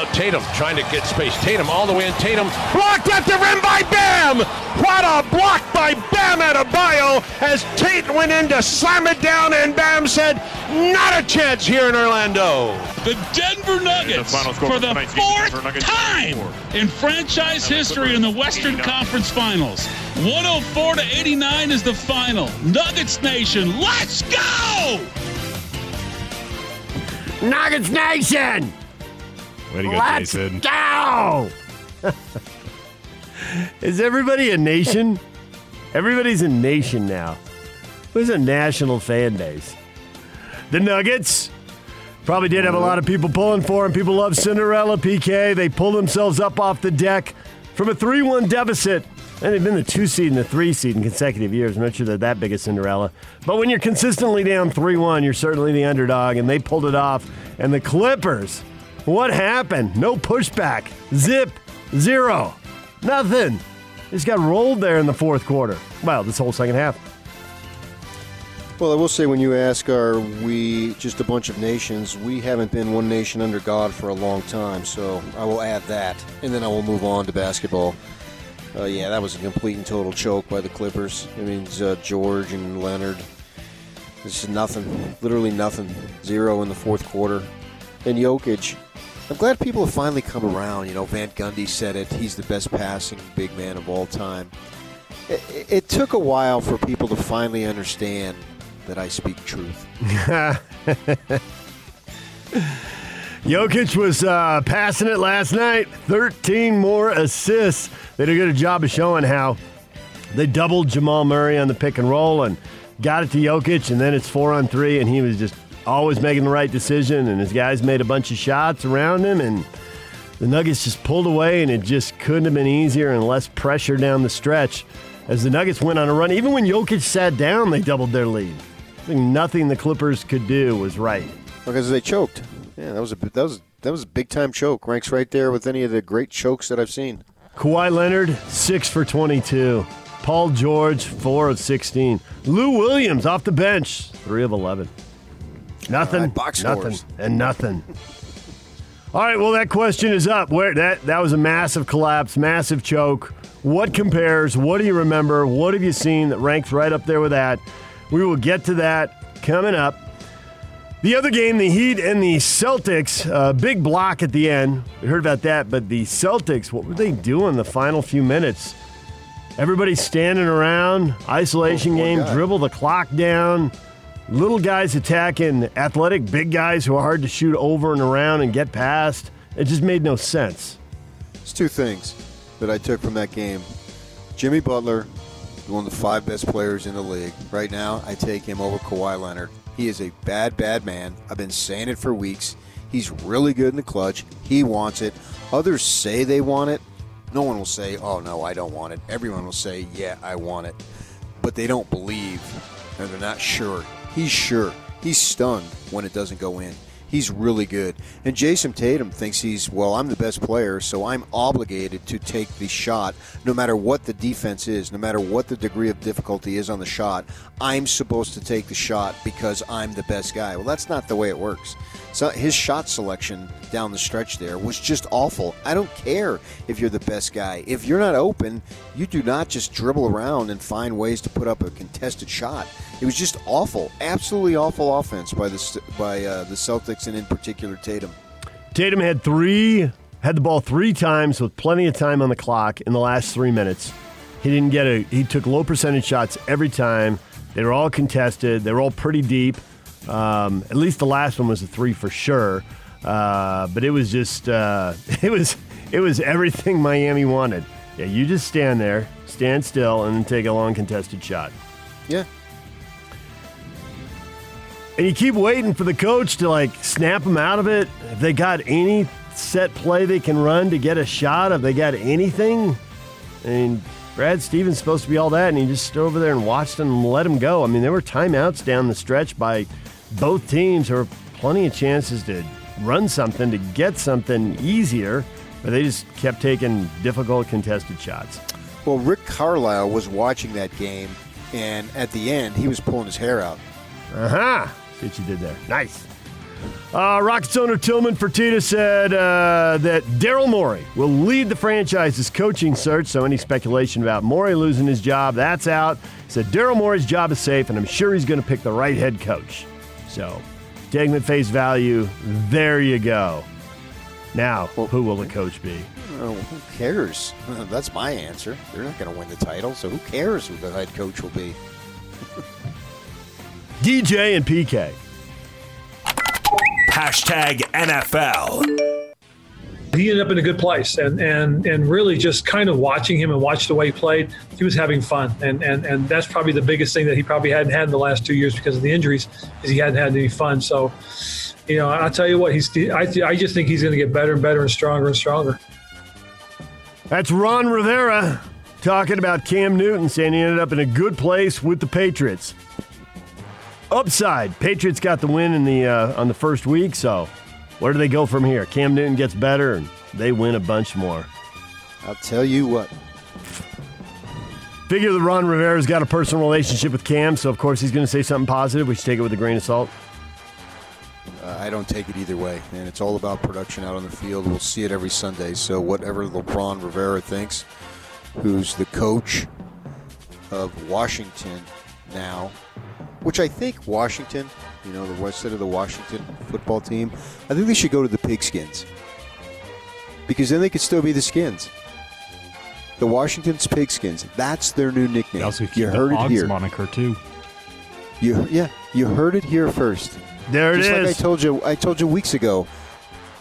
Now Tatum trying to get space. Tatum all the way in. Tatum blocked at the rim by Bam. What a block by Bam at Adebayo as Tate went in to slam it down, and Bam said, "Not a chance here in Orlando." The Denver Nuggets for the fourth time in franchise history in the Western Conference Finals. 104 to 89 is the final. Nuggets Nation, let's go! Nuggets Nation! Way to go, Let's Jason. go! Is everybody a nation? Everybody's a nation now. Who's a national fan base? The Nuggets. Probably did have a lot of people pulling for him. People love Cinderella PK. They pulled themselves up off the deck from a 3 1 deficit. And they've been the two seed and the three seed in consecutive years. I'm not sure they're that big a Cinderella. But when you're consistently down 3 1, you're certainly the underdog. And they pulled it off. And the Clippers, what happened? No pushback. Zip. Zero. Nothing. Just got rolled there in the fourth quarter. Well, this whole second half. Well, I will say when you ask, are we just a bunch of nations? We haven't been one nation under God for a long time, so I will add that, and then I will move on to basketball. Uh, yeah, that was a complete and total choke by the Clippers. I mean, uh, George and Leonard. This is nothing, literally nothing. Zero in the fourth quarter. And Jokic, I'm glad people have finally come around. You know, Van Gundy said it. He's the best passing big man of all time. It, it took a while for people to finally understand that I speak truth. Jokic was uh, passing it last night. 13 more assists. They did a good job of showing how they doubled Jamal Murray on the pick and roll and got it to Jokic, and then it's four on three, and he was just always making the right decision, and his guys made a bunch of shots around him, and the Nuggets just pulled away, and it just couldn't have been easier and less pressure down the stretch as the Nuggets went on a run. Even when Jokic sat down, they doubled their lead. I think nothing the Clippers could do was right. Because they choked. Yeah, that was a that was that was a big time choke. Ranks right there with any of the great chokes that I've seen. Kawhi Leonard, 6 for 22. Paul George, 4 of 16. Lou Williams off the bench, 3 of 11. Nothing, right, box nothing, scores. and nothing. All right, well, that question is up. Where that that was a massive collapse, massive choke. What compares? What do you remember? What have you seen that ranks right up there with that? We will get to that coming up. The other game, the Heat and the Celtics, uh, big block at the end. We heard about that, but the Celtics, what were they doing the final few minutes? Everybody standing around, isolation Oh, game, dribble the clock down. Little guys attacking athletic big guys who are hard to shoot over and around and get past. It just made no sense. It's two things that I took from that game. Jimmy Butler, one of the five best players in the league. Right now, I take him over Kawhi Leonard. He is a bad, bad man. I've been saying it for weeks. He's really good in the clutch. He wants it. Others say they want it. No one will say, oh, no, I don't want it. Everyone will say, yeah, I want it. But they don't believe, and they're not sure. He's sure. He's stunned when it doesn't go in. He's really good. And Jayson Tatum thinks he's, well, I'm the best player, so I'm obligated to take the shot no matter what the defense is, no matter what the degree of difficulty is on the shot. I'm supposed to take the shot because I'm the best guy. Well, that's not the way it works. So his shot selection down the stretch there was just awful. I don't care if you're the best guy. If you're not open, you do not just dribble around and find ways to put up a contested shot. It was just awful, absolutely awful offense by the by uh, the Celtics and in particular Tatum. Tatum had three, had the ball three times with plenty of time on the clock in the last three minutes. He didn't get a. He took low percentage shots every time. They were all contested. They were all pretty deep. Um, at least the last one was a three for sure. Uh, but it was just uh, it was it was everything Miami wanted. Yeah, you just stand there, stand still, and then take a long contested shot. Yeah, And you keep waiting for the coach to like snap them out of it. If they got any set play they can run to get a shot, have they got anything? I mean, Brad Stevens supposed to be all that, and he just stood over there and watched them and let him go. I mean, there were timeouts down the stretch by both teams. Were plenty of chances to run something, to get something easier, but they just kept taking difficult contested shots. Well, Rick Carlisle was watching that game, and at the end, he was pulling his hair out. Uh huh. See what you did there. Nice. Uh, Rockets owner Tillman Fertitta said uh, that Daryl Morey will lead the franchise's coaching search. So any speculation about Morey losing his job, that's out. He said Daryl Morey's job is safe, and I'm sure he's going to pick the right head coach. So, taking at face value, there you go. Now, well, who will the coach be? Oh, who cares? That's my answer. They're not going to win the title, so who cares who the head coach will be? DJ and PK. Hashtag NFL. He ended up in a good place, and and and really just kind of watching him and watch the way he played, he was having fun, and and and that's probably the biggest thing that he probably hadn't had in the last two years because of the injuries, is he hadn't had any fun. So, you know, I'll tell you what, he's I I just think he's going to get better and better and stronger and stronger. That's Ron Rivera talking about Cam Newton saying he ended up in a good place with the Patriots upside. Patriots got the win in the uh, on the first week, so where do they go from here? Cam Newton gets better, and they win a bunch more. I'll tell you what. Figure that Ron Rivera's got a personal relationship with Cam, so of course he's going to say something positive. We should take it with a grain of salt. Uh, I don't take it either way, and it's all about production out on the field. We'll see it every Sunday. So whatever LeBron Rivera thinks, who's the coach of Washington now, which I think Washington, you know, the west side of the Washington football team, I think they should go to the Pigskins because then they could still be the Skins. The Washington's Pigskins. That's their new nickname. also you heard it here. moniker too. You yeah, you heard it here first. There it Just is. like I told you, I told you weeks ago.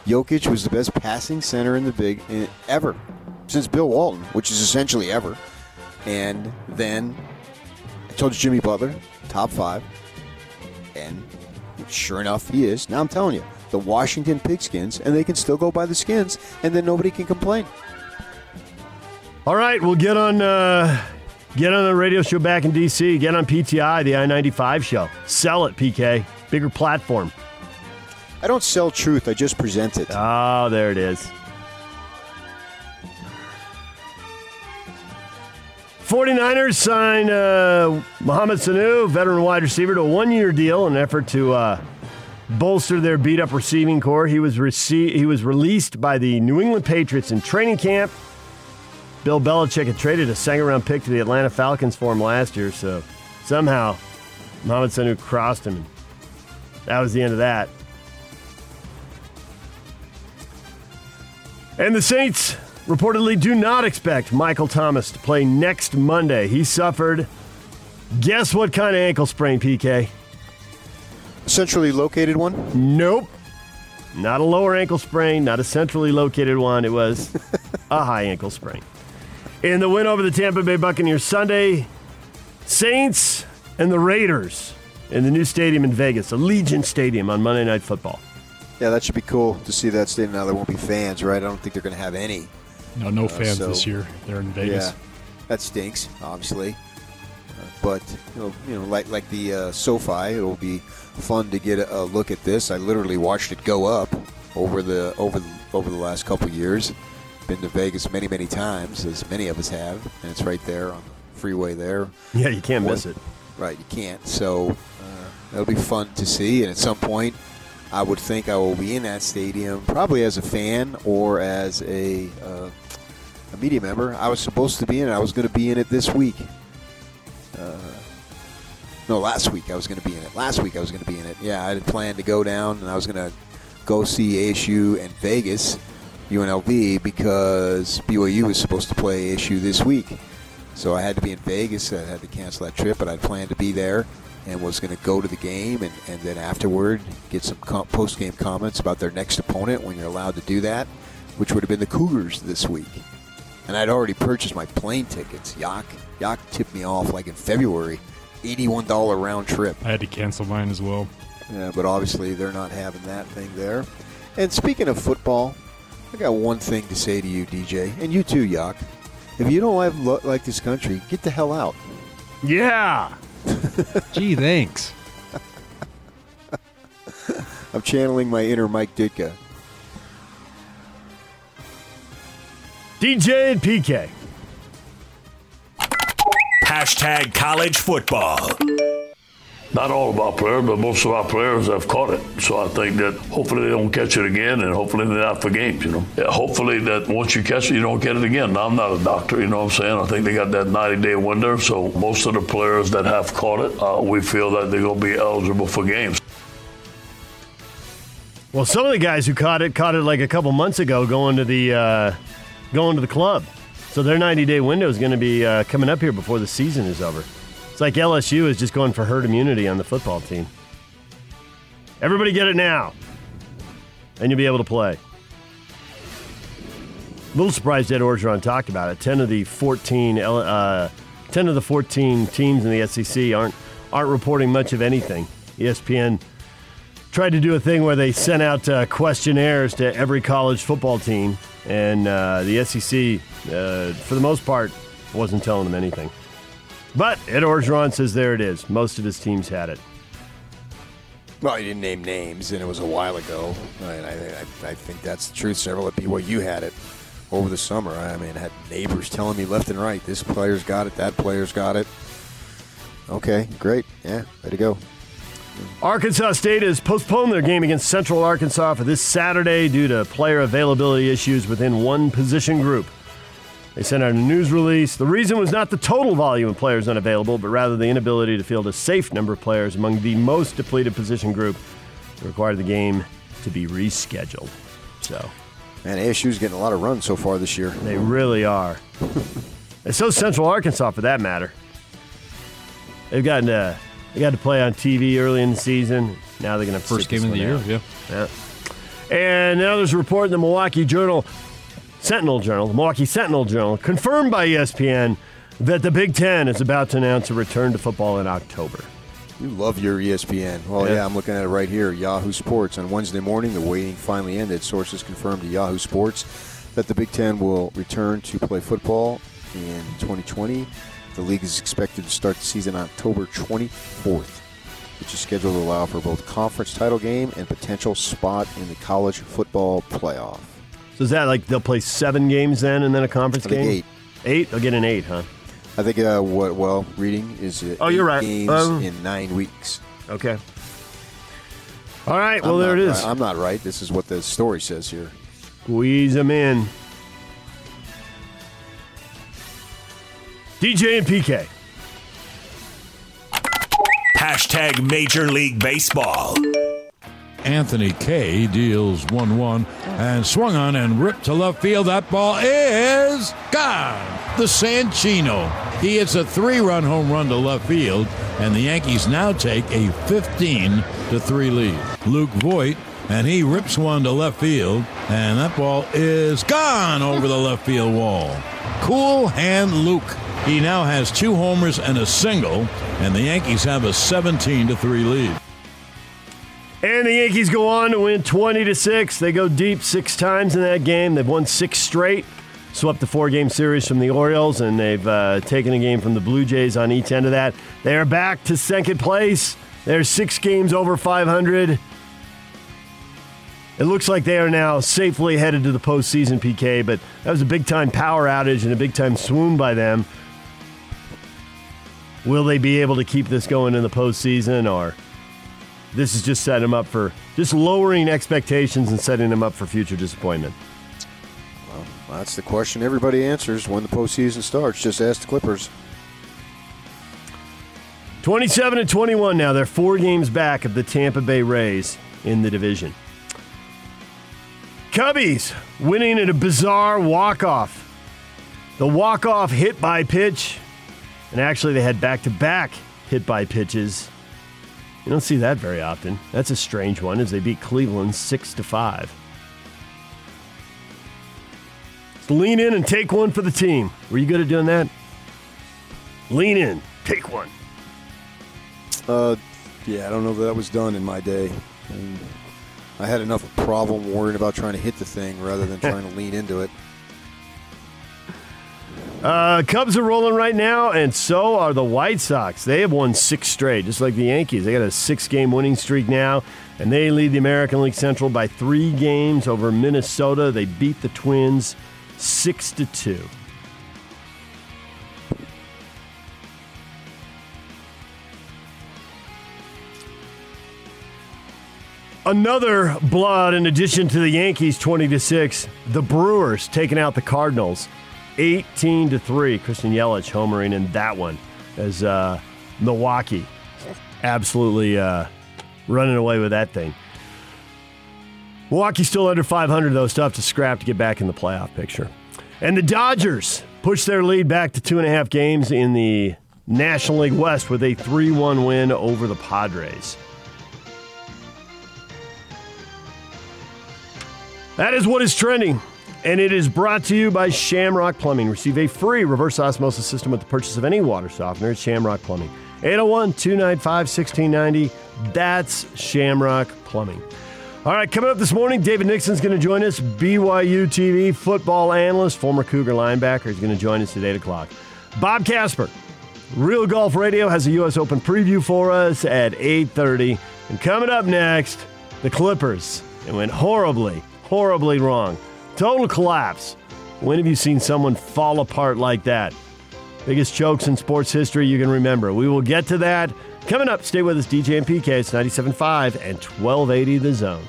Jokic was the best passing center in the big in, ever since Bill Walton, which is essentially ever. And then I told you Jimmy Butler, top five. And sure enough, he is. Now I'm telling you, the Washington Pigskins, and they can still go by the skins, and then nobody can complain. All right, we'll get on uh, get on the radio show back in DC. Get on PTI, the I-95 show. Sell it, PK. Bigger platform. I don't sell truth. I just present it. Oh, there it is. 49ers sign uh, Mohamed Sanu, veteran wide receiver, to a one year deal in an effort to uh, bolster their beat up receiving corps. He was, rece- he was released by the New England Patriots in training camp. Bill Belichick had traded a second round pick to the Atlanta Falcons for him last year, so somehow Mohamed Sanu crossed him. and That was the end of that. And the Saints reportedly do not expect Michael Thomas to play next Monday. He suffered, guess what kind of ankle sprain, PK? Centrally located one? Nope. Not a lower ankle sprain, not a centrally located one. It was a high ankle sprain. In the win over the Tampa Bay Buccaneers Sunday, Saints and the Raiders in the new stadium in Vegas, Allegiant Stadium on Monday Night Football. Yeah, that should be cool to see that stadium. Now there won't be fans, right? I don't think they're going to have any. No, no uh, fans uh, so, this year. They're in Vegas. Yeah, that stinks, obviously. Uh, but you know, you know, like like the uh, SoFi, it'll be fun to get a, a, look at this. I literally watched it go up over the over the, over the last couple years. Been to Vegas many many times, as many of us have, and it's right there on the freeway there. Yeah, you can't miss it. Right, you can't. So That'll be fun to see. And at some point, I would think I will be in that stadium, probably as a fan or as a, uh, a media member. I was supposed to be in it. I was going to be in it this week. Uh, no, last week I was going to be in it. Last week I was going to be in it. Yeah, I had planned to go down and I was going to go see ASU and Vegas, UNLV, because BYU was supposed to play ASU this week. So I had to be in Vegas. I had to cancel that trip, but I planned to be there and was going to go to the game and, and then afterward get some com- post game comments about their next opponent when you're allowed to do that, which would have been the Cougars this week. And I'd already purchased my plane tickets. Yak Yak tipped me off like in February, eighty-one dollar round trip. I had to cancel mine as well. Yeah, but obviously they're not having that thing there. And speaking of football, I got one thing to say to you, DJ, and you too, Yak. If you don't like, like this country, get the hell out. Yeah. Gee, thanks. I'm channeling my inner Mike Ditka. DJ and PK. Hashtag college football. Not all of our players, but most of our players have caught it. So I think that hopefully they don't catch it again, and hopefully they're not for games. You know, yeah, hopefully that once you catch it, you don't get it again. Now, I'm not a doctor, you know what I'm saying. I think they got that 90-day window. So most of the players that have caught it, uh, we feel that they're going to be eligible for games. Well, some of the guys who caught it caught it like a couple months ago, going to the uh, going to the club. So their 90 day window is going to be uh, coming up here before the season is over. It's like LSU is just going for herd immunity on the football team. Everybody get it now, and you'll be able to play. A little surprised Ed Orgeron talked about it. 10 of the 14, uh, 10 of the 14 teams in the SEC aren't aren't reporting much of anything. ESPN tried to do a thing where they sent out uh, questionnaires to every college football team, and uh, the SEC, uh, for the most part, wasn't telling them anything. But Ed Orgeron says there it is. Most of his teams had it. Well, he didn't name names, and it was a while ago. I, I, I think that's the truth. Several of people, you had it over the summer. I mean, I had neighbors telling me left and right, this player's got it, that player's got it. Okay, great. Yeah, way to go. Arkansas State has postponed their game against Central Arkansas for this Saturday due to player availability issues within one position group. They sent out a news release. The reason was not the total volume of players unavailable, but rather the inability to field a safe number of players among the most depleted position group that required the game to be rescheduled. So, man, ASU's getting a lot of runs so far this year. They really are. and so Central Arkansas, for that matter. They've gotten to they got to play on TV early in the season. Now they're going to first game of the year. Out. Yeah. Yeah. And now there's a report in the Milwaukee Journal, Sentinel Journal, the Milwaukee Sentinel Journal, confirmed by ESPN that the Big Ten is about to announce a return to football in October. You love your ESPN. Well, yeah. yeah, I'm looking at it right here. Yahoo Sports. On Wednesday morning, the waiting finally ended. Sources confirmed to Yahoo Sports that the Big Ten will return to play football in 2020 the league is expected to start the season on October 24th, which is scheduled to allow for both conference title game and potential spot in the college football playoff. So is that like they'll play seven games then and then a conference I game? eight. Eight? They'll get an eight, huh? I think uh, what well reading is uh, oh you're right games um, in nine weeks. Okay. All right. Well, I'm there it is. Right. I'm not right. This is what the story says here. Squeeze them in. DJ and PK. Hashtag Major League Baseball. Anthony Kay deals 1 1 and swung on and ripped to left field. That ball is gone. The Sanchino. He hits a three run home run to left field, and the Yankees now take a 15 to 3 lead. Luke Voit, and he rips one to left field, and that ball is gone over the left field wall. Cool hand Luke. He now has two homers and a single, and the Yankees have a 17 to 3 lead. And the Yankees go on to win 20 to 6. They go deep six times in that game. They've won six straight, swept the four game series from the Orioles, and they've uh, taken a game from the Blue Jays on each end of that. They are back to second place. They're six games over 500. It looks like they are now safely headed to the postseason, PK, but that was a big time power outage and a big time swoon by them. Will they be able to keep this going in the postseason, or this is just setting them up for just lowering expectations and setting them up for future disappointment? Well, that's the question everybody answers when the postseason starts. Just ask the Clippers. 27 and 21 now. They're four games back of the Tampa Bay Rays in the division. Cubbies winning at a bizarre walk-off. The walk-off hit by pitch and actually, they had back to back hit by pitches. You don't see that very often. That's a strange one as they beat Cleveland 6 to 5. lean in and take one for the team. Were you good at doing that? Lean in, take one. Uh, yeah, I don't know that that was done in my day. I had enough problem worrying about trying to hit the thing rather than trying to lean into it. Uh, Cubs are rolling right now, and so are the White Sox. They have won six straight, just like the Yankees. They got a six-game winning streak now, and they lead the American League Central by three games over Minnesota. They beat the Twins six to two. Another blood in addition to the Yankees 20 to 6. The Brewers taking out the Cardinals 18 to 3. Christian Yelich homering in that one as uh, Milwaukee absolutely uh, running away with that thing. Milwaukee's still under 500 though, have to scrap to get back in the playoff picture. And the Dodgers push their lead back to two and a half games in the National League West with a 3 1 win over the Padres. That is what is trending. And it is brought to you by Shamrock Plumbing. Receive a free reverse osmosis system with the purchase of any water softener at Shamrock Plumbing. 801 295 1690. That's Shamrock Plumbing. All right, coming up this morning, David Nixon's going to join us, BYU TV football analyst, former Cougar linebacker. is going to join us at 8 o'clock. Bob Casper, Real Golf Radio, has a U.S. Open preview for us at 8.30. And coming up next, the Clippers. It went horribly horribly wrong. Total collapse. When have you seen someone fall apart like that? Biggest chokes in sports history you can remember. We will get to that. Coming up, stay with us, DJ and PK. It's 97.5 and 1280 The Zone.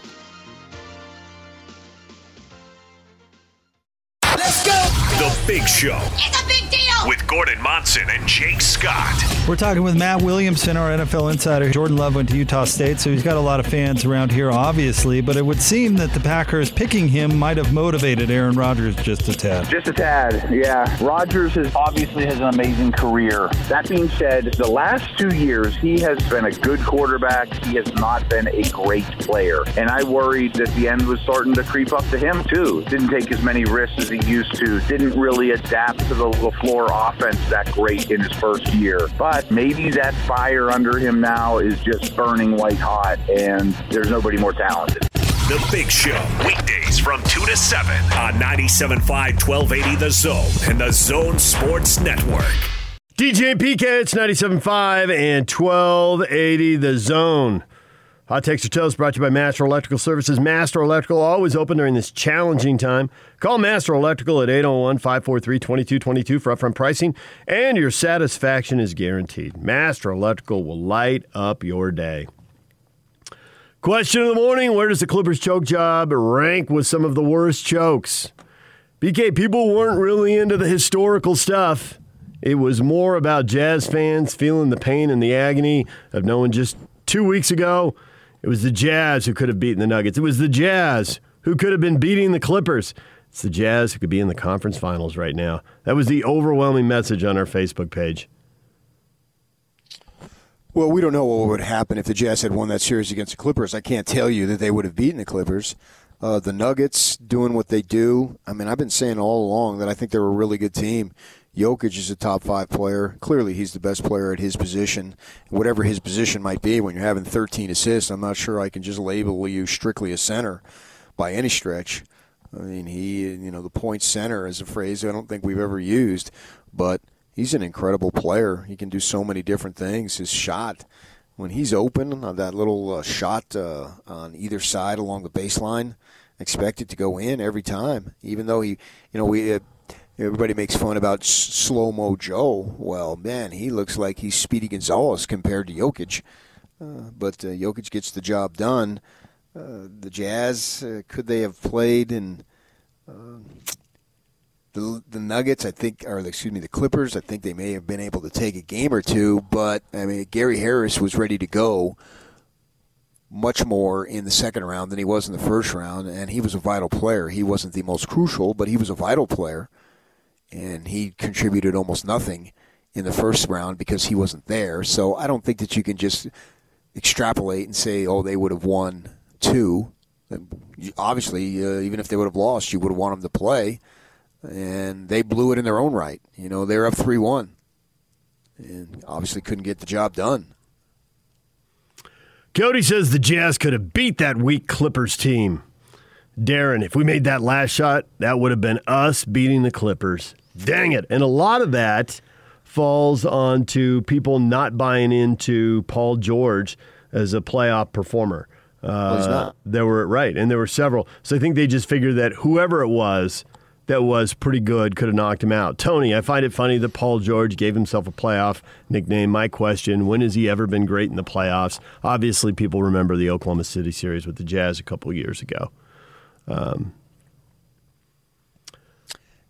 Let's go! The Big Show. It's a big deal! With Gordon Monson and Jake Scott. We're talking with Matt Williamson, our NFL insider. Jordan Love went to Utah State, so he's got a lot of fans around here, obviously. But it would seem that the Packers picking him might have motivated Aaron Rodgers just a tad. Just a tad, yeah. Rodgers has obviously has an amazing career. That being said, the last two years he has been a good quarterback. He has not been a great player, and I worried that the end was starting to creep up to him too. Didn't take as many risks as he used to. Didn't really adapt to the LaFleur offense that great in his first year. But maybe that fire under him now is just burning white hot, and there's nobody more talented. The Big Show, weekdays from 2 to 7 on 97.5 1280 The Zone and The Zone Sports Network. DJ and PK, it's 97.5 and 1280 The Zone. Hot Takes or Toast brought to you by Master Electrical Services. Master Electrical always open during this challenging time. Call Master Electrical at 801 543 2222 for upfront pricing, and your satisfaction is guaranteed. Master Electrical will light up your day. Question of the morning Where does the Clippers choke job rank with some of the worst chokes? BK, people weren't really into the historical stuff. It was more about Jazz fans feeling the pain and the agony of knowing just two weeks ago it was the Jazz who could have beaten the Nuggets. It was the Jazz who could have been beating the Clippers. It's the Jazz who could be in the conference finals right now. That was the overwhelming message on our Facebook page. Well, we don't know what would happen if the Jazz had won that series against the Clippers. I can't tell you that they would have beaten the Clippers. Uh, the Nuggets doing what they do. I mean, I've been saying all along that I think they're a really good team. Jokic is a top five player. Clearly, he's the best player at his position, whatever his position might be. When you're having 13 assists, I'm not sure I can just label you strictly a center by any stretch. I mean, he, you know, the point center is a phrase I don't think we've ever used, but he's an incredible player. He can do so many different things. His shot, when he's open that little uh, shot uh, on either side along the baseline, expect it to go in every time. Even though he, you know, we. Uh, Everybody makes fun about slow mo Joe. Well, man, he looks like he's Speedy Gonzalez compared to Jokic. Uh, but uh, Jokic gets the job done. Uh, the Jazz, uh, could they have played in uh, the the Nuggets? I think, or excuse me, the Clippers. I think they may have been able to take a game or two. But I mean, Gary Harris was ready to go much more in the second round than he was in the first round, and he was a vital player. He wasn't the most crucial, but he was a vital player and he contributed almost nothing in the first round because he wasn't there. So I don't think that you can just extrapolate and say, oh, they would have won two. Obviously, uh, even if they would have lost, you would have wanted them to play. And they blew it in their own right. You know, they're up 3 1. And obviously couldn't get the job done. Cody says the Jazz could have beat that weak Clippers team. Darren, if we made that last shot, that would have been us beating the Clippers. Dang it. And a lot of that falls onto people not buying into Paul George as a playoff performer. Uh, well, he's not. There were right, and there were several. So I think they just figured that whoever it was that was pretty good could have knocked him out. Tony, I find it funny that Paul George gave himself a playoff nickname. My question: When has he ever been great in the playoffs? Obviously, people remember the Oklahoma City series with the Jazz a couple years ago. Um,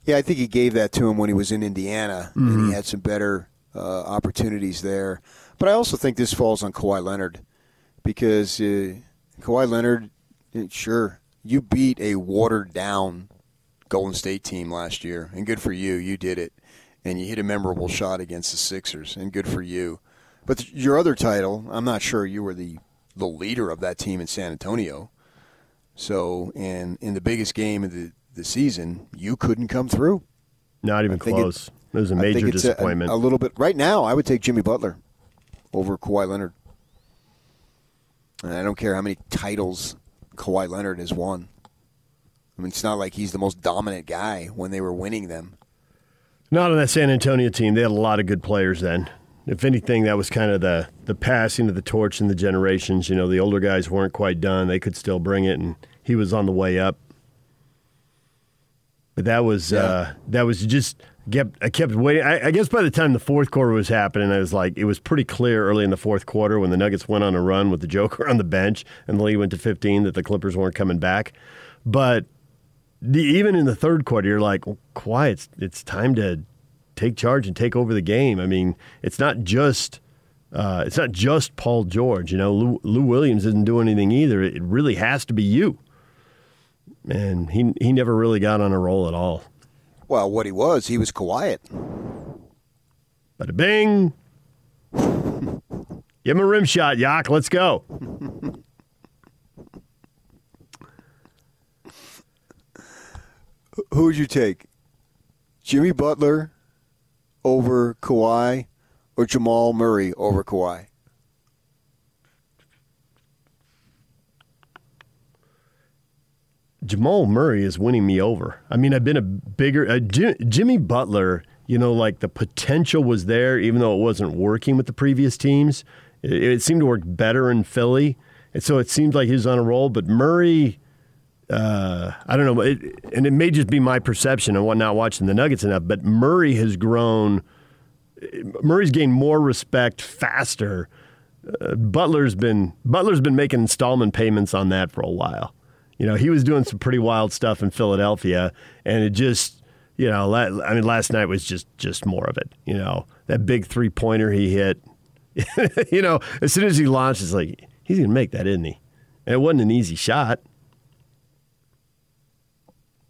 yeah, I think he gave that to him when he was in Indiana, mm-hmm. and he Mm-hmm. had some better uh, opportunities there. But I also think this falls on Kawhi Leonard because uh, Kawhi Leonard, eh, sure, you beat a watered down Golden State team last year, and good for you. You did it, and you hit a memorable shot against the Sixers, and good for you. But your other title, I'm not sure you were the the leader of that team in San Antonio. So, and in the biggest game of the, the season, you couldn't come through. Not even close. It, it, was a major disappointment. A, a, little bit. Right now, I would take Jimmy Butler over Kawhi Leonard. And I don't care how many titles Kawhi Leonard has won. I mean, it's not like he's the most dominant guy when they were winning them. Not on that San Antonio team. They had a lot of good players then. If anything, that was kind of the, the passing of the torch in the generations. You know, the older guys weren't quite done. They could still bring it, and he was on the way up. But that was yeah. uh, that was just kept I kept waiting. I, I, guess by the time the fourth quarter was happening, I was like, it was pretty clear early in the fourth quarter when the Nuggets went on a run with the Joker on the bench and the lead went to 15 that the Clippers weren't coming back. But the, even in the third quarter, you're like, well, quiet. It's, it's time to take charge and take over the game. I mean, it's not just. Uh, it's not just Paul George. You know, Lou, Lou Williams isn't doing anything either. It really has to be you and he he never really got on a roll at all. Well, what he was, he was quiet. Bada bing. Give him a rim shot, Yak. Let's go. Who would you take? Jimmy Butler over Kawhi or Jamal Murray over Kawhi? Jamal Murray is winning me over. I mean, I've been a bigger uh, Jim, Jimmy Butler. You know, like the potential was there, even though it wasn't working with the previous teams. It, it seemed to work better in Philly, and so it seemed like he was on a roll. But Murray, uh, I don't know, it, and it may just be my perception and not watching the Nuggets enough. But Murray has grown. Murray's gained more respect faster. Uh, Butler's been Butler's been making installment payments on that for a while. You know, he was doing some pretty wild stuff in Philadelphia, and it just, you know, I mean, last night was just just more of it. You know, that big three pointer he hit. you know, as soon as he launched, it's like he's gonna make that, isn't he? And it wasn't an easy shot.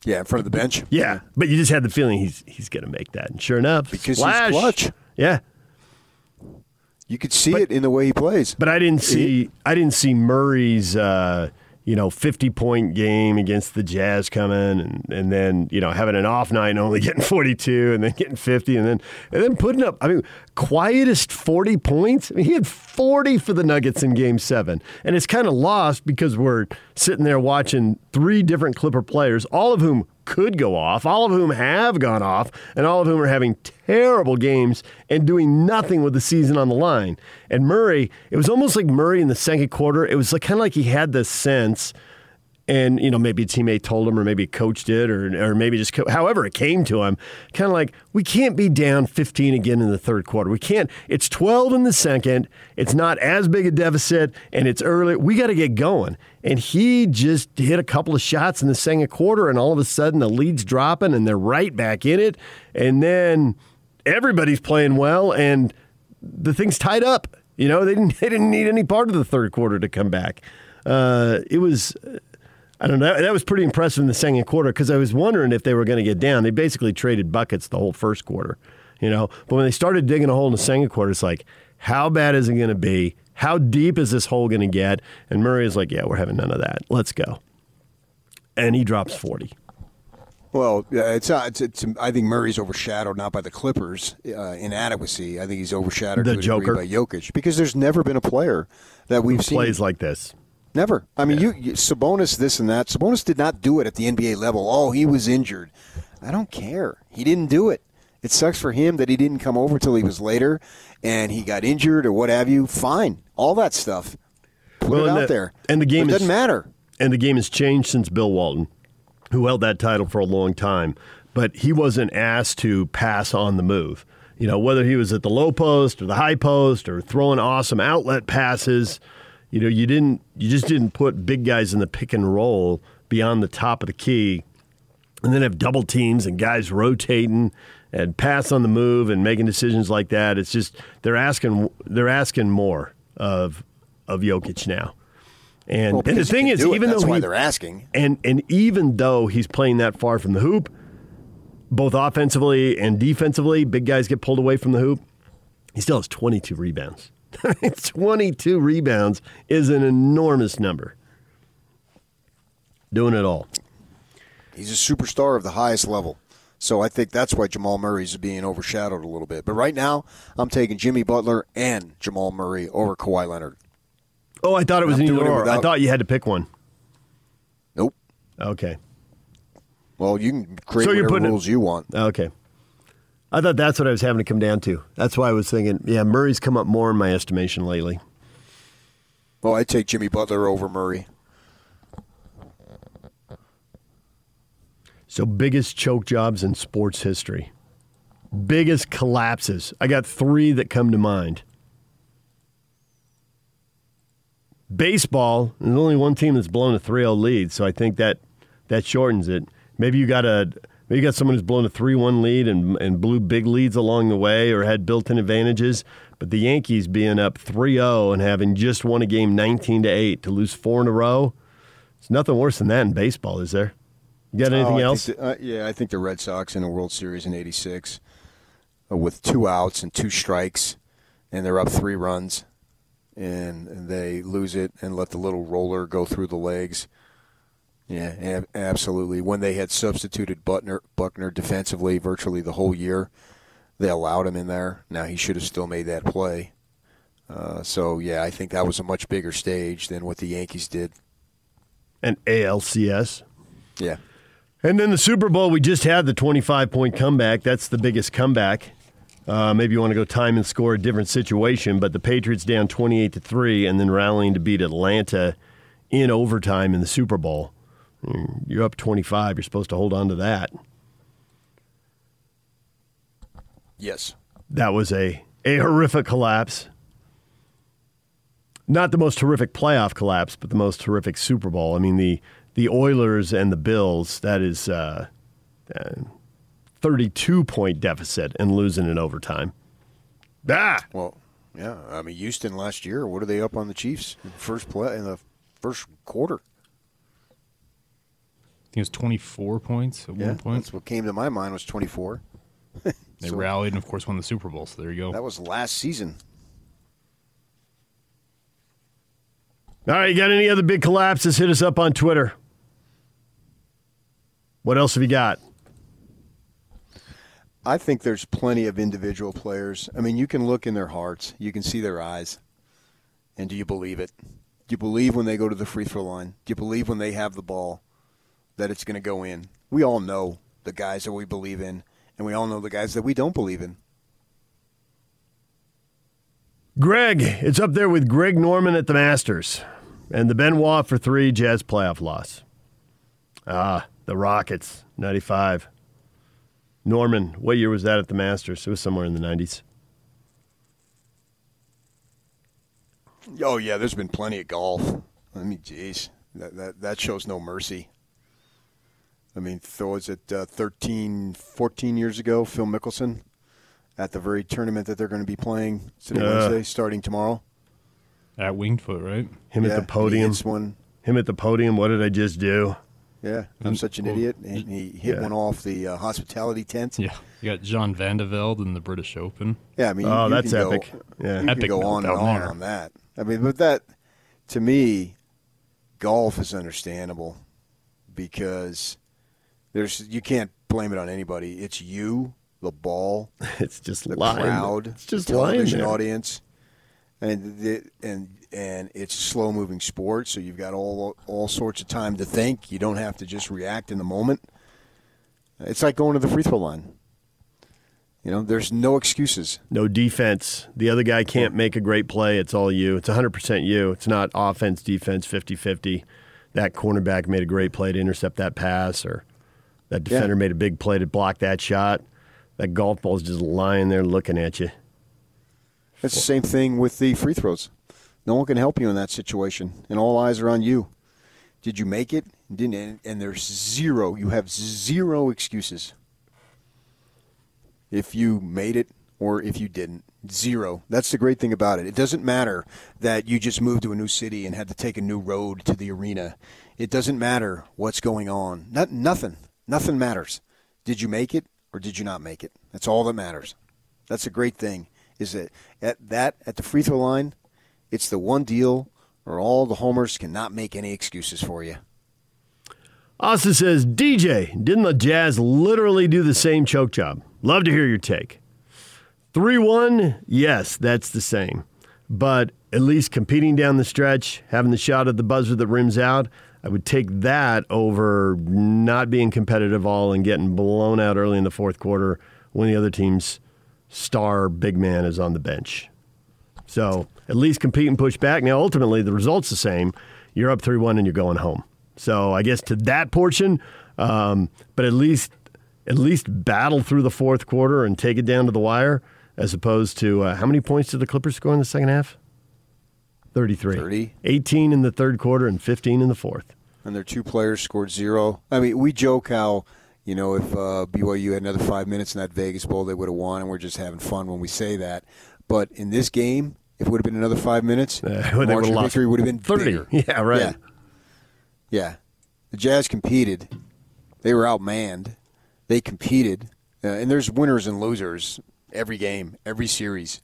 Yeah, in front of the bench. Yeah, but you just had the feeling he's he's gonna make that, and sure enough, because splash. he's clutch. Yeah, you could see but, it in the way he plays. But I didn't see I didn't see Murray's. Uh, you know, 50 point game against the Jazz coming and, and then, you know, having an off night and only getting 42 and then getting 50 and then and then putting up, I mean, quietest 40 points. I mean, he had 40 for the Nuggets in game seven. And it's kind of lost because we're sitting there watching three different Clipper players, all of whom could go off, all of whom have gone off, and all of whom are having terrible games and doing nothing with the season on the line. And Murray, it was almost like Murray in the second quarter. It was like, kind of like he had this sense, and you know maybe a teammate told him, or maybe a coach did, or or maybe just co- however it came to him. Kind of like we can't be down 15 again in the third quarter. We can't. It's 12 in the second. It's not as big a deficit, and it's early. We got to get going. And he just hit a couple of shots in the second quarter, and all of a sudden the lead's dropping, and they're right back in it. And then everybody's playing well, and the thing's tied up. You know, they didn't they didn't need any part of the third quarter to come back. Uh, it was. I don't know. That was pretty impressive in the second quarter because I was wondering if they were going to get down. They basically traded buckets the whole first quarter, you know. But when they started digging a hole in the second quarter, it's like, how bad is it going to be? How deep is this hole going to get? And Murray is like, yeah, we're having none of that. Let's go. And he drops 40. Well, yeah, it's, uh, it's, it's I think Murray's overshadowed not by the Clippers' uh, inadequacy. I think he's overshadowed the Joker by Jokic because there's never been a player that we've Who seen plays like this. Never. I mean, yeah. you, you Sabonis this and that. Sabonis did not do it at the NBA level. Oh, he was injured. I don't care. He didn't do it. It sucks for him that he didn't come over till he was later, and he got injured or what have you. Fine, all that stuff. Put Well, it out the- there. and the game is- doesn't matter. And the game has changed since Bill Walton, who held that title for a long time. But he wasn't asked to pass on the move. You know, whether he was at the low post or the high post or throwing awesome outlet passes, you know, you didn't you just didn't put big guys in the pick and roll beyond the top of the key and then have double teams and guys rotating and pass on the move and making decisions like that. It's just they're asking they're asking more of of Jokic now. And, Well, and the thing is, even That's though why he- they're asking. and and even though he's playing that far from the hoop, both offensively and defensively, big guys get pulled away from the hoop. He still has 22 rebounds. 22 rebounds is an enormous number. Doing it all. He's a superstar of the highest level. So I think that's why Jamal Murray's being overshadowed a little bit. But right now, I'm taking Jimmy Butler and Jamal Murray over Kawhi Leonard. Oh, I thought it was an either or. I thought you had to pick one. Nope. Okay. Well, you can create So whatever putting it- rules you want. Okay. I thought that's what I was having to come down to. That's why I was thinking, yeah, Murray's come up more in my estimation lately. Well, I take Jimmy Butler over Murray. So, biggest choke jobs in sports history. Biggest collapses. I got three that come to mind. Baseball, there's only one team that's blown a 3 0 lead, so I think that that shortens it. Maybe you got a maybe you got someone who's blown a 3 1 lead and, and blew big leads along the way or had built in advantages. But the Yankees being up 3 0 and having just won a game 19 to 8 to lose four in a row, it's nothing worse than that in baseball, is there? You got anything Oh, else? the- uh, yeah, I think the Red Sox in the World Series in '86, uh, with two outs and two strikes, and they're up three runs, and, and they lose it and let the little roller go through the legs. Yeah, ab- absolutely. When they had substituted Buckner, Buckner defensively virtually the whole year, they allowed him in there. Now he should have still made that play. Uh, so yeah, I think that was a much bigger stage than what the Yankees did. and ALCS. Yeah. And then the Super Bowl, we just had the 25 point comeback. That's the biggest comeback. Uh, maybe you want to go time and score a different situation, but the Patriots down 28 to 3 and then rallying to beat Atlanta in overtime in the Super Bowl. You're up 25. You're supposed to hold on to that. Yes. That was a, a horrific collapse. Not the most horrific playoff collapse, but the most horrific Super Bowl. I mean, the, the Oilers and the Bills, that is uh, uh, 32 point deficit and losing in overtime. Ah! Well, yeah. I mean, Houston last year. What are they up on the Chiefs in the first play in the first quarter? I think it was 24 points at Yeah, one point. that's what came to my mind was 24. They So- rallied and, of course, won the Super Bowl. So there you go. That was last season. All right, you got any other big collapses? Hit us up on Twitter. What else have you got? I think there's plenty of individual players. I mean, you can look in their hearts, you can see their eyes, and do you believe it? Do you believe when they go to the free throw line? Do you believe when they have the ball that it's going to go in? We all know the guys that we believe in, and we all know the guys that we don't believe in. Greg, it's up there with Greg Norman at the Masters and the Benoit for three Jazz playoff loss. Ah, the Rockets, 95. Norman, what year was that at the Masters? It was somewhere in the 90s. Oh yeah, there's been plenty of golf. I mean, jeez, that that, that shows no mercy. I mean, th- was it uh, 13, 14 years ago? Phil Mickelson at the very tournament that they're going to be playing today, Uh. Wednesday, starting tomorrow. At Winged Foot, right? Him Yeah, at the he podium. hits one. Him at the podium. What did I just do? Yeah, I'm such an idiot. And he hit Yeah. one off the uh, hospitality tent. Yeah. You got John Van de Velde in the British Open. Yeah, I mean, Oh, you that's can go- epic. Yeah. you Epic can go on and on there. on that. I mean, but that to me, golf is understandable because there's you can't blame it on anybody. It's you, the ball, It's just the lying. crowd, It's just the lying television there. audience, and the, and and it's a slow moving sport, so you've got all all sorts of time to think. You don't have to just react in the moment. It's like going to the free throw line. You know, there's no excuses. No defense. The other guy can't make a great play. It's all you. It's 100% you. It's not offense, defense, 50 50. That cornerback made a great play to intercept that pass, or that defender yeah. made a big play to block that shot. That golf ball's just lying there looking at you. That's the same thing with the free throws. No one can help you in that situation, and all eyes are on you. Did you make it? Didn't, and there's zero. You have zero excuses if you made it or if you didn't. Zero. That's the great thing about it. It doesn't matter that you just moved to a new city and had to take a new road to the arena. It doesn't matter what's going on. Not, nothing. Nothing matters. Did you make it or did you not make it? That's all that matters. That's a great thing. Is that at that at the free throw line, it's the one deal where all the homers cannot make any excuses for you. Austin says, DJ, didn't the Jazz literally do the same choke job? Love to hear your take. 3 1, yes, that's the same. But at least competing down the stretch, having the shot at the buzzer that rims out, I would take that over not being competitive all and getting blown out early in the fourth quarter when the other team's star big man is on the bench. So at least compete and push back. Now, ultimately, the result's the same. You're up 3 1 and you're going home. So I guess to that portion, um, but at least at least battle through the fourth quarter and take it down to the wire, as opposed to uh, how many points did the Clippers score in the second half? 33. 30. 18 in the third quarter and 15 in the fourth. And their two players scored zero. I mean, we joke how, you know, if uh, BYU had another five minutes in that Vegas Bowl, they would have won, and we're just having fun when we say that. But in this game, if it would have been another five minutes, uh, have victory would have been 30. Bigger. Yeah, right. Yeah. yeah. The Jazz competed. They were outmanned. They competed. Uh, and there's winners and losers every game, every series.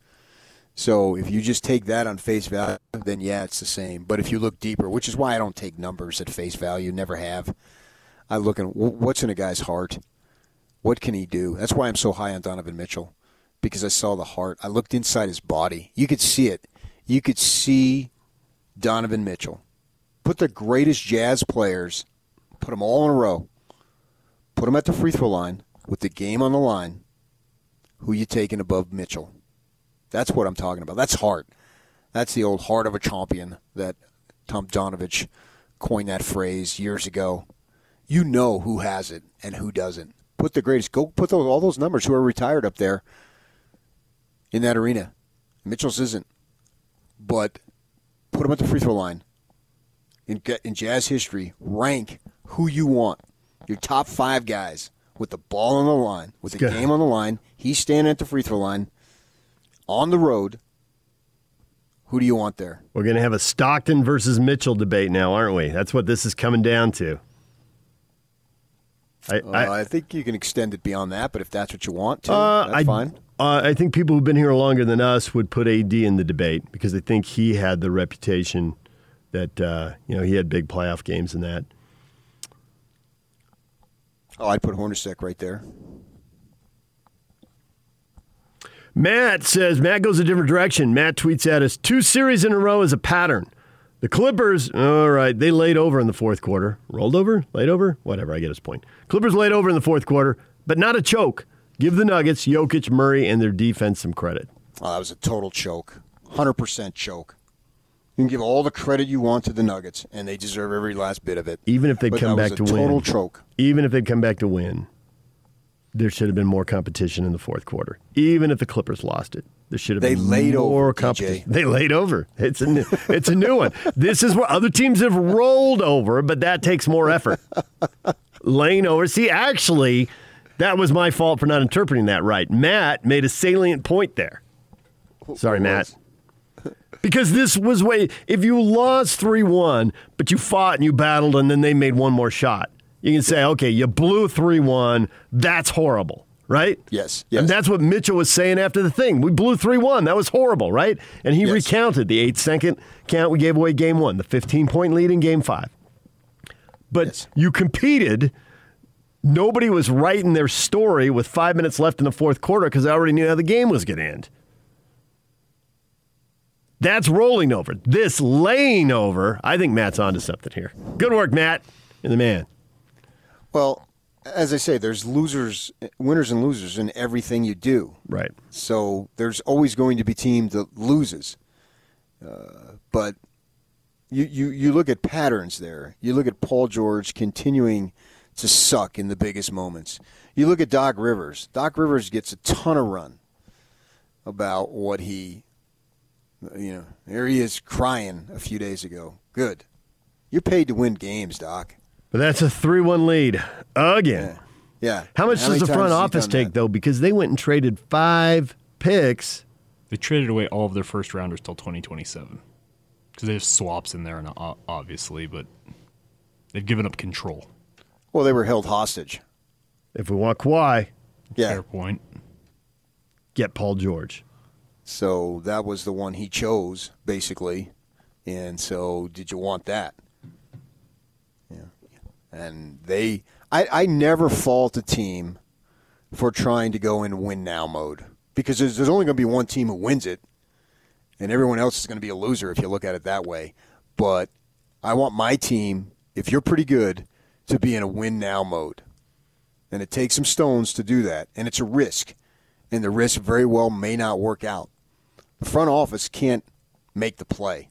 So if you just take that on face value, then yeah, it's the same. But if you look deeper, which is why I don't take numbers at face value, never have. I look at what's in a guy's heart. What can he do? That's why I'm so high on Donovan Mitchell because I saw the heart. I looked inside his body. You could see it. You could see Donovan Mitchell. Put the greatest jazz players, put them all in a row. Put them at the free throw line with the game on the line. Who you taking above Mitchell? That's what I'm talking about. That's heart. That's the old heart of a champion that Tomjanovich coined that phrase years ago. You know who has it and who doesn't. Put the greatest. Go put those, all those numbers who are retired up there in that arena. Mitchell's isn't, but put him at the free throw line. In, in Jazz history, rank who you want. Your top five guys with the ball on the line, with the game on the line. He's standing at the free throw line on the road. Who do you want there? We're going to have a Stockton versus Mitchell debate now, aren't we? That's what this is coming down to. I, uh, I, I, think you can extend it beyond that, but if that's what you want to, uh, that's I, fine. Uh, I think people who've been here longer than us would put AD in the debate because they think he had the reputation that uh, you know he had big playoff games in that. Oh, I'd put Hornacek right there. Matt says Matt goes a different direction. Matt tweets at us two series in a row is a pattern. The Clippers, all right, they laid over in the fourth quarter. Rolled over? Laid over? Whatever, I get his point. Clippers laid over in the fourth quarter, but not a choke. Give the Nuggets, Jokic, Murray, and their defense some credit. Oh, that was a total choke. 100% choke. You can give all the credit you want to the Nuggets, and they deserve every last bit of it. Even if they come back to total win. Total choke. Even if they come back to win, there should have been more competition in the fourth quarter. Even if the Clippers lost it, there should have they been laid more over, competition. DJ. They laid over. It's a new, it's a new one. This is where other teams have rolled over, but that takes more effort. Laying over. See, actually, that was my fault for not interpreting that right. Matt made a salient point there. Sorry, Matt. Because this was way if you lost three one, but you fought and you battled, and then they made one more shot, you can say, okay, you blew three one. That's horrible, right? Yes, yes. And that's what Mitchell was saying after the thing. We blew three one. That was horrible, right? And he yes. recounted the eight second count we gave away game one, the fifteen point lead in game five. But yes. you competed. Nobody was writing their story with five minutes left in the fourth quarter because I already knew how the game was going to end. That's rolling over. This laying over, I think Matt's onto something here. Good work, Matt. You're the man. Well, as I say, there's losers, winners, and losers in everything you do. Right. So there's always going to be team that loses. Uh, but you, you you look at patterns there. You look at Paul George continuing to suck in the biggest moments. You look at Doc Rivers. Doc Rivers gets a ton of run about what he, you know, there he is crying a few days ago. Good. You're paid to win games, Doc. But that's a 3 1 lead again. Yeah. How much How does the front times has he office take, that? though? Because they went and traded five picks. They traded away all of their first rounders till 2027 because they have swaps in there, and uh, obviously, but they've given up control. Well, they were held hostage. If we want Kawhi, Yeah. Fair point. get Paul George. So that was the one he chose, basically. And so, did you want that? And they, I, I never fault a team for trying to go in win now mode because there's, there's only going to be one team who wins it, and everyone else is going to be a loser if you look at it that way. But I want my team, if you're pretty good, to be in a win now mode. And it takes some stones to do that, and it's a risk. And the risk very well may not work out. The front office can't make the play.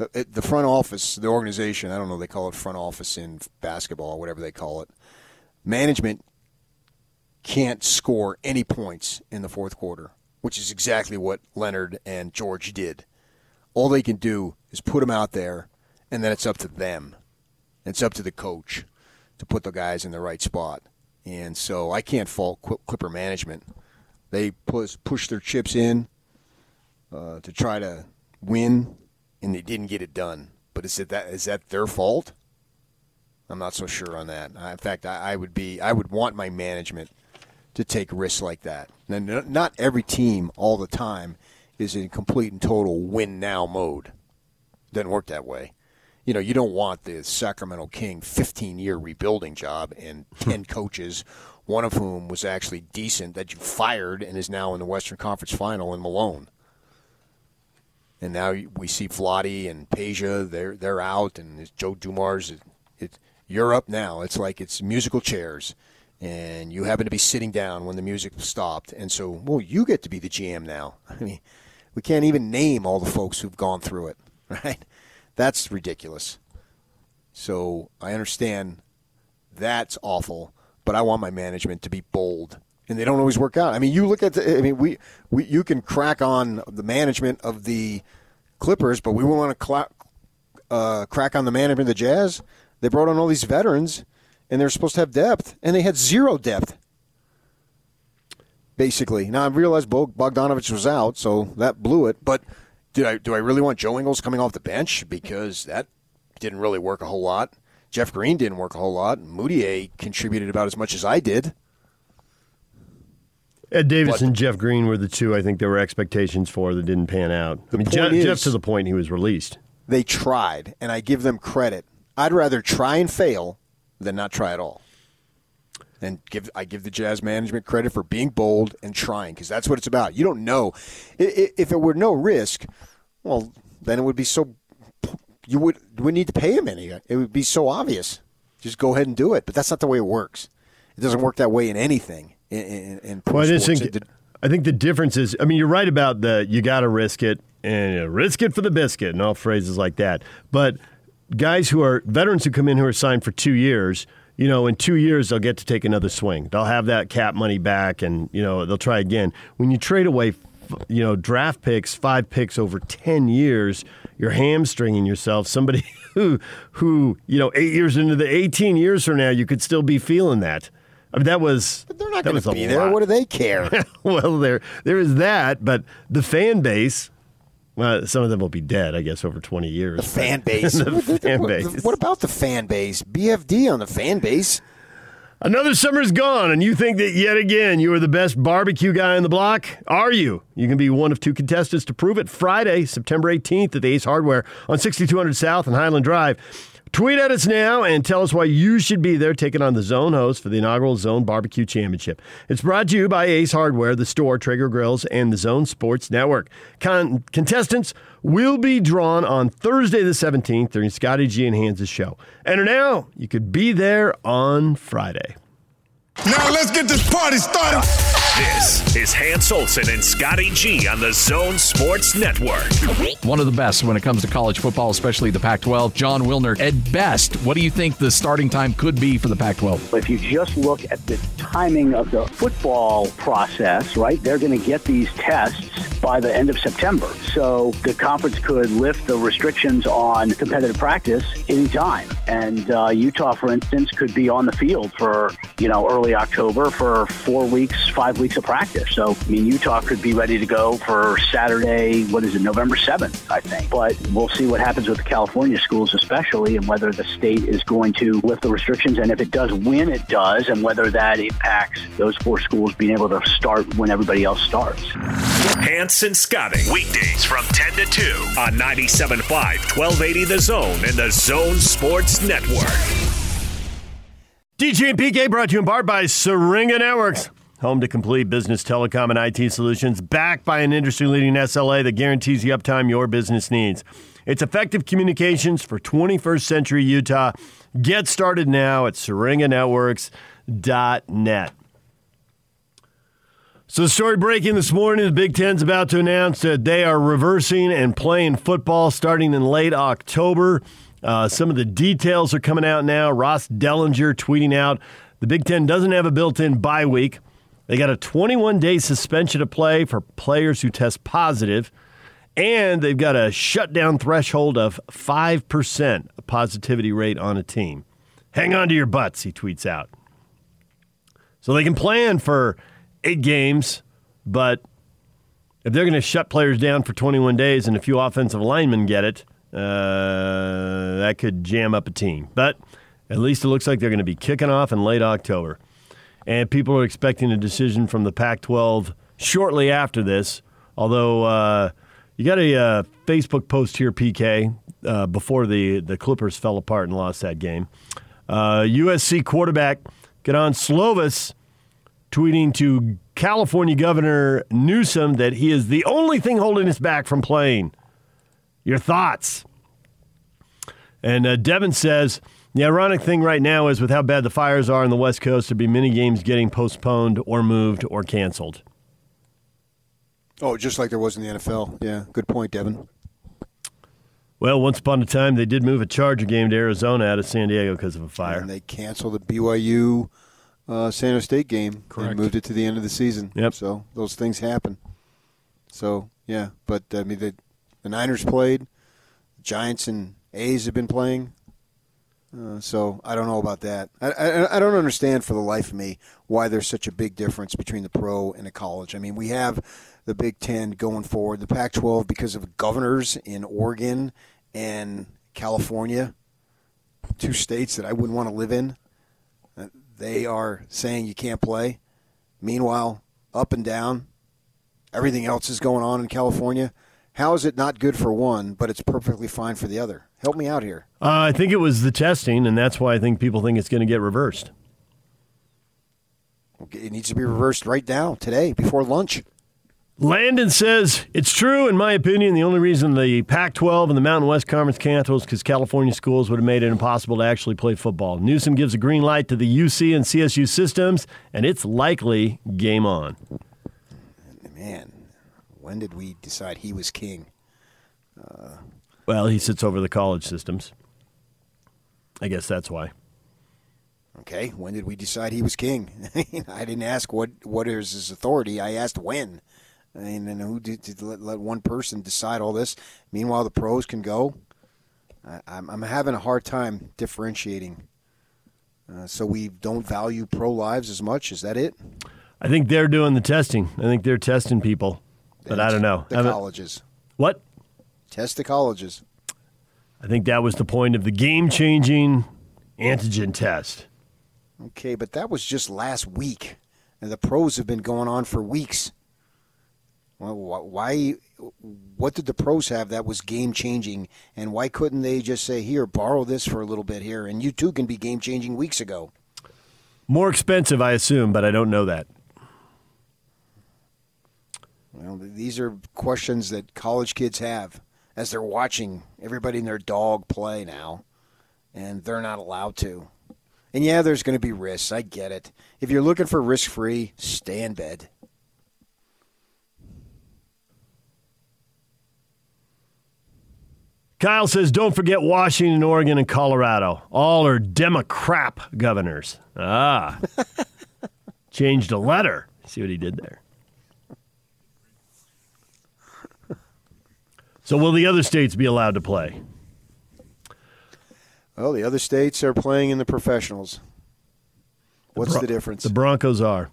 The, the front office, the organization, I don't know, they call it front office in basketball or whatever they call it. Management can't score any points in the fourth quarter, which is exactly what Leonard and George did. All they can do is put them out there, and then it's up to them. It's up to the coach to put the guys in the right spot. And so I can't fault Clipper management. They push, push their chips in uh, to try to win, and they didn't get it done. But is it that is that their fault? I'm not so sure on that. In fact, I, I would be I would want my management to take risks like that. Now, not every team all the time is in complete and total win now mode. Doesn't work that way. You know, you don't want the Sacramento King 15 year rebuilding job and hmm. 10 coaches, one of whom was actually decent that you fired and is now in the Western Conference final in Malone. And now we see Vlade and Peja, they're, they're out, and Joe Dumars, it, it, you're up now. It's like it's musical chairs, and you happen to be sitting down when the music stopped. And so, well, you get to be the GM now. I mean, we can't even name all the folks who've gone through it, right? That's ridiculous. So I understand that's awful, but I want my management to be bold, and they don't always work out. I mean, you look at the, I mean, we, we you can crack on the management of the Clippers, but we want to cla- uh, crack on the management of the Jazz. They brought on all these veterans, and they're supposed to have depth, and they had zero depth. Basically, now I realized Bogdanovich was out, so that blew it. But did I do I really want Joe Ingles coming off the bench because that didn't really work a whole lot. Jeff Green didn't work a whole lot. Mudiay contributed about as much as I did. Ed Davis and Jeff Green were the two I think there were expectations for that didn't pan out. I mean, Jeff, is- Jeff to the point he was released. They tried, and I give them credit. I'd rather try and fail than not try at all. And give I give the Jazz management credit for being bold and trying because that's what it's about. You don't know if it were no risk. Well, then it would be so. You would wouldn't need to pay him any. It would be so obvious. Just go ahead and do it. But that's not the way it works. It doesn't work that way in anything. In, in, in Well, I just sports. think It- I think the difference is, I mean, you're right about the you got to risk it and risk it for the biscuit and all phrases like that. But guys who are veterans who come in who are signed for two years, you know, in two years they'll get to take another swing. They'll have that cap money back, and you know they'll try again. When you trade away, you know, draft picks, five picks over ten years, you're hamstringing yourself. Somebody who, who, you know, eight years into the eighteen years from now, you could still be feeling that. I mean, that was but they're not going to be there. lot. What do they care? well, there there is that, but the fan base. Well, some of them will be dead, I guess, over twenty years. The fan base. the what, fan base. what about the fan base? BFD on the fan base. Another summer's gone, and you think that yet again you are the best barbecue guy on the block? Are you? You can be one of two contestants to prove it. Friday, September 18th at the Ace Hardware on 6200 South and Highland Drive. Tweet at us now and tell us why you should be there taking on the Zone host for the inaugural Zone Barbecue Championship. It's brought to you by Ace Hardware, the store, Traeger Grills, and the Zone Sports Network. Con- contestants will be drawn on Thursday the 17th during Scotty G and Hans' show. Enter now. You could be there on Friday. Now let's get this party started. This is Hans Olsen and Scotty G on the Zone Sports Network. One of the best when it comes to college football, especially the Pac 12. Jon Wilner, at best, what do you think the starting time could be for the Pac 12? If you just look at the timing of the football process, right, they're going to get these tests by the end of September. So the conference could lift the restrictions on competitive practice anytime. And uh, Utah, for instance, could be on the field for, you know, early October for four weeks, five weeks of practice. So, I mean, Utah could be ready to go for Saturday, what is it, November 7th, I think. But we'll see what happens with the California schools, especially, and whether the state is going to lift the restrictions. And if it does, when it does, and whether that impacts those four schools being able to start when everybody else starts. Hans and Scotty, weekdays from 10 to 2 on 97.5, 1280 The Zone and the Zone Sports Network. DJ and PK brought to you in part by Syringa Networks. Home to complete business telecom and IT solutions, backed by an industry leading SLA that guarantees the uptime your business needs. It's effective communications for 21st century Utah. Get started now at syringanetworks.net. So, the story breaking this morning the Big Ten's about to announce that they are reversing and playing football starting in late October. Uh, some of the details are coming out now. Ross Dellenger tweeting out the Big Ten doesn't have a built in bye week. They got a 21 day suspension to play for players who test positive, and they've got a shutdown threshold of 5% positivity rate on a team. Hang on to your butts, he tweets out. So they can plan for eight games, but if they're going to shut players down for 21 days and a few offensive linemen get it, uh, that could jam up a team. But at least it looks like they're going to be kicking off in late October. And people are expecting a decision from the Pac 12 shortly after this. Although uh, you got a uh, Facebook post here, PK, uh, before the, the Clippers fell apart and lost that game. USC uh, quarterback Kedon Slovis tweeting to California Governor Newsom that he is the only thing holding us back from playing. Your thoughts? And uh, Devin says the ironic thing right now is with how bad the fires are on the West Coast, there'd be many games getting postponed or moved or canceled. Oh, just like there was in the NFL. Yeah, good point, Devin. Well, once upon a time, they did move a Charger game to Arizona out of San Diego because of a fire. And they canceled the BYU uh, San Jose State game Correct. and moved it to the end of the season. Yep. So those things happen. So yeah, but I mean the the Niners played, Giants and A's have been playing. Uh, so I don't know about that. I, I, I don't understand for the life of me why there's such a big difference between the pro and the college. I mean, we have the Big Ten going forward, the Pac-12 because of governors in Oregon and California, two states that I wouldn't want to live in. They are saying you can't play. Meanwhile, up and down, everything else is going on in California. How is it not good for one, but it's perfectly fine for the other? Help me out here. Uh, I think it was the testing, and that's why I think people think it's going to get reversed. It needs to be reversed right now, today, before lunch. Landon says it's true, in my opinion. The only reason the Pac 12 and the Mountain West Conference canceled is because California schools would have made it impossible to actually play football. Newsom gives a green light to the UC and CSU systems, and it's likely game on. Man, when did we decide he was king? Uh, well, he sits over the college systems. I guess that's why. Okay, when did we decide he was king? I didn't ask what what is his authority. I asked when. I mean, and who did, did let, let, one person decide all this? Meanwhile, the pros can go. I, I'm, I'm having a hard time differentiating. Uh, so we don't value pro lives as much. Is that it? I think they're doing the testing. I think they're testing people, but I don't know. The colleges. What? Test the colleges. I think that was the point of the game-changing antigen test. Okay, but that was just last week, and the pros have been going on for weeks. Well, why? What did the pros have that was game changing, and why couldn't they just say, "Here, borrow this for a little bit here, and you too can be game changing weeks ago"? More expensive, I assume, but I don't know that. Well, these are questions that college kids have as they're watching everybody and their dog play now, and they're not allowed to. And yeah, there's going to be risks. I get it. If you're looking for risk free, stay in bed. Kyle says, don't forget Washington, Oregon, and Colorado. All are Democrat governors. Ah. Changed a letter. See what he did there. So, will the other states be allowed to play? Well, the other states are playing in the professionals. What's the, Bron- difference? The Broncos are.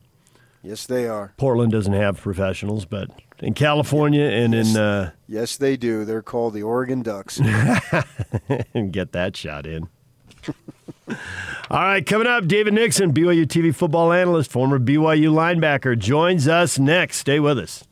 yes, they are. Portland doesn't have professionals, but in California and in uh, Yes, they do. They're called the Oregon Ducks. and get that shot in. All right, coming up, David Nixon, BYU TV football analyst, former BYU linebacker, joins us next. Stay with us.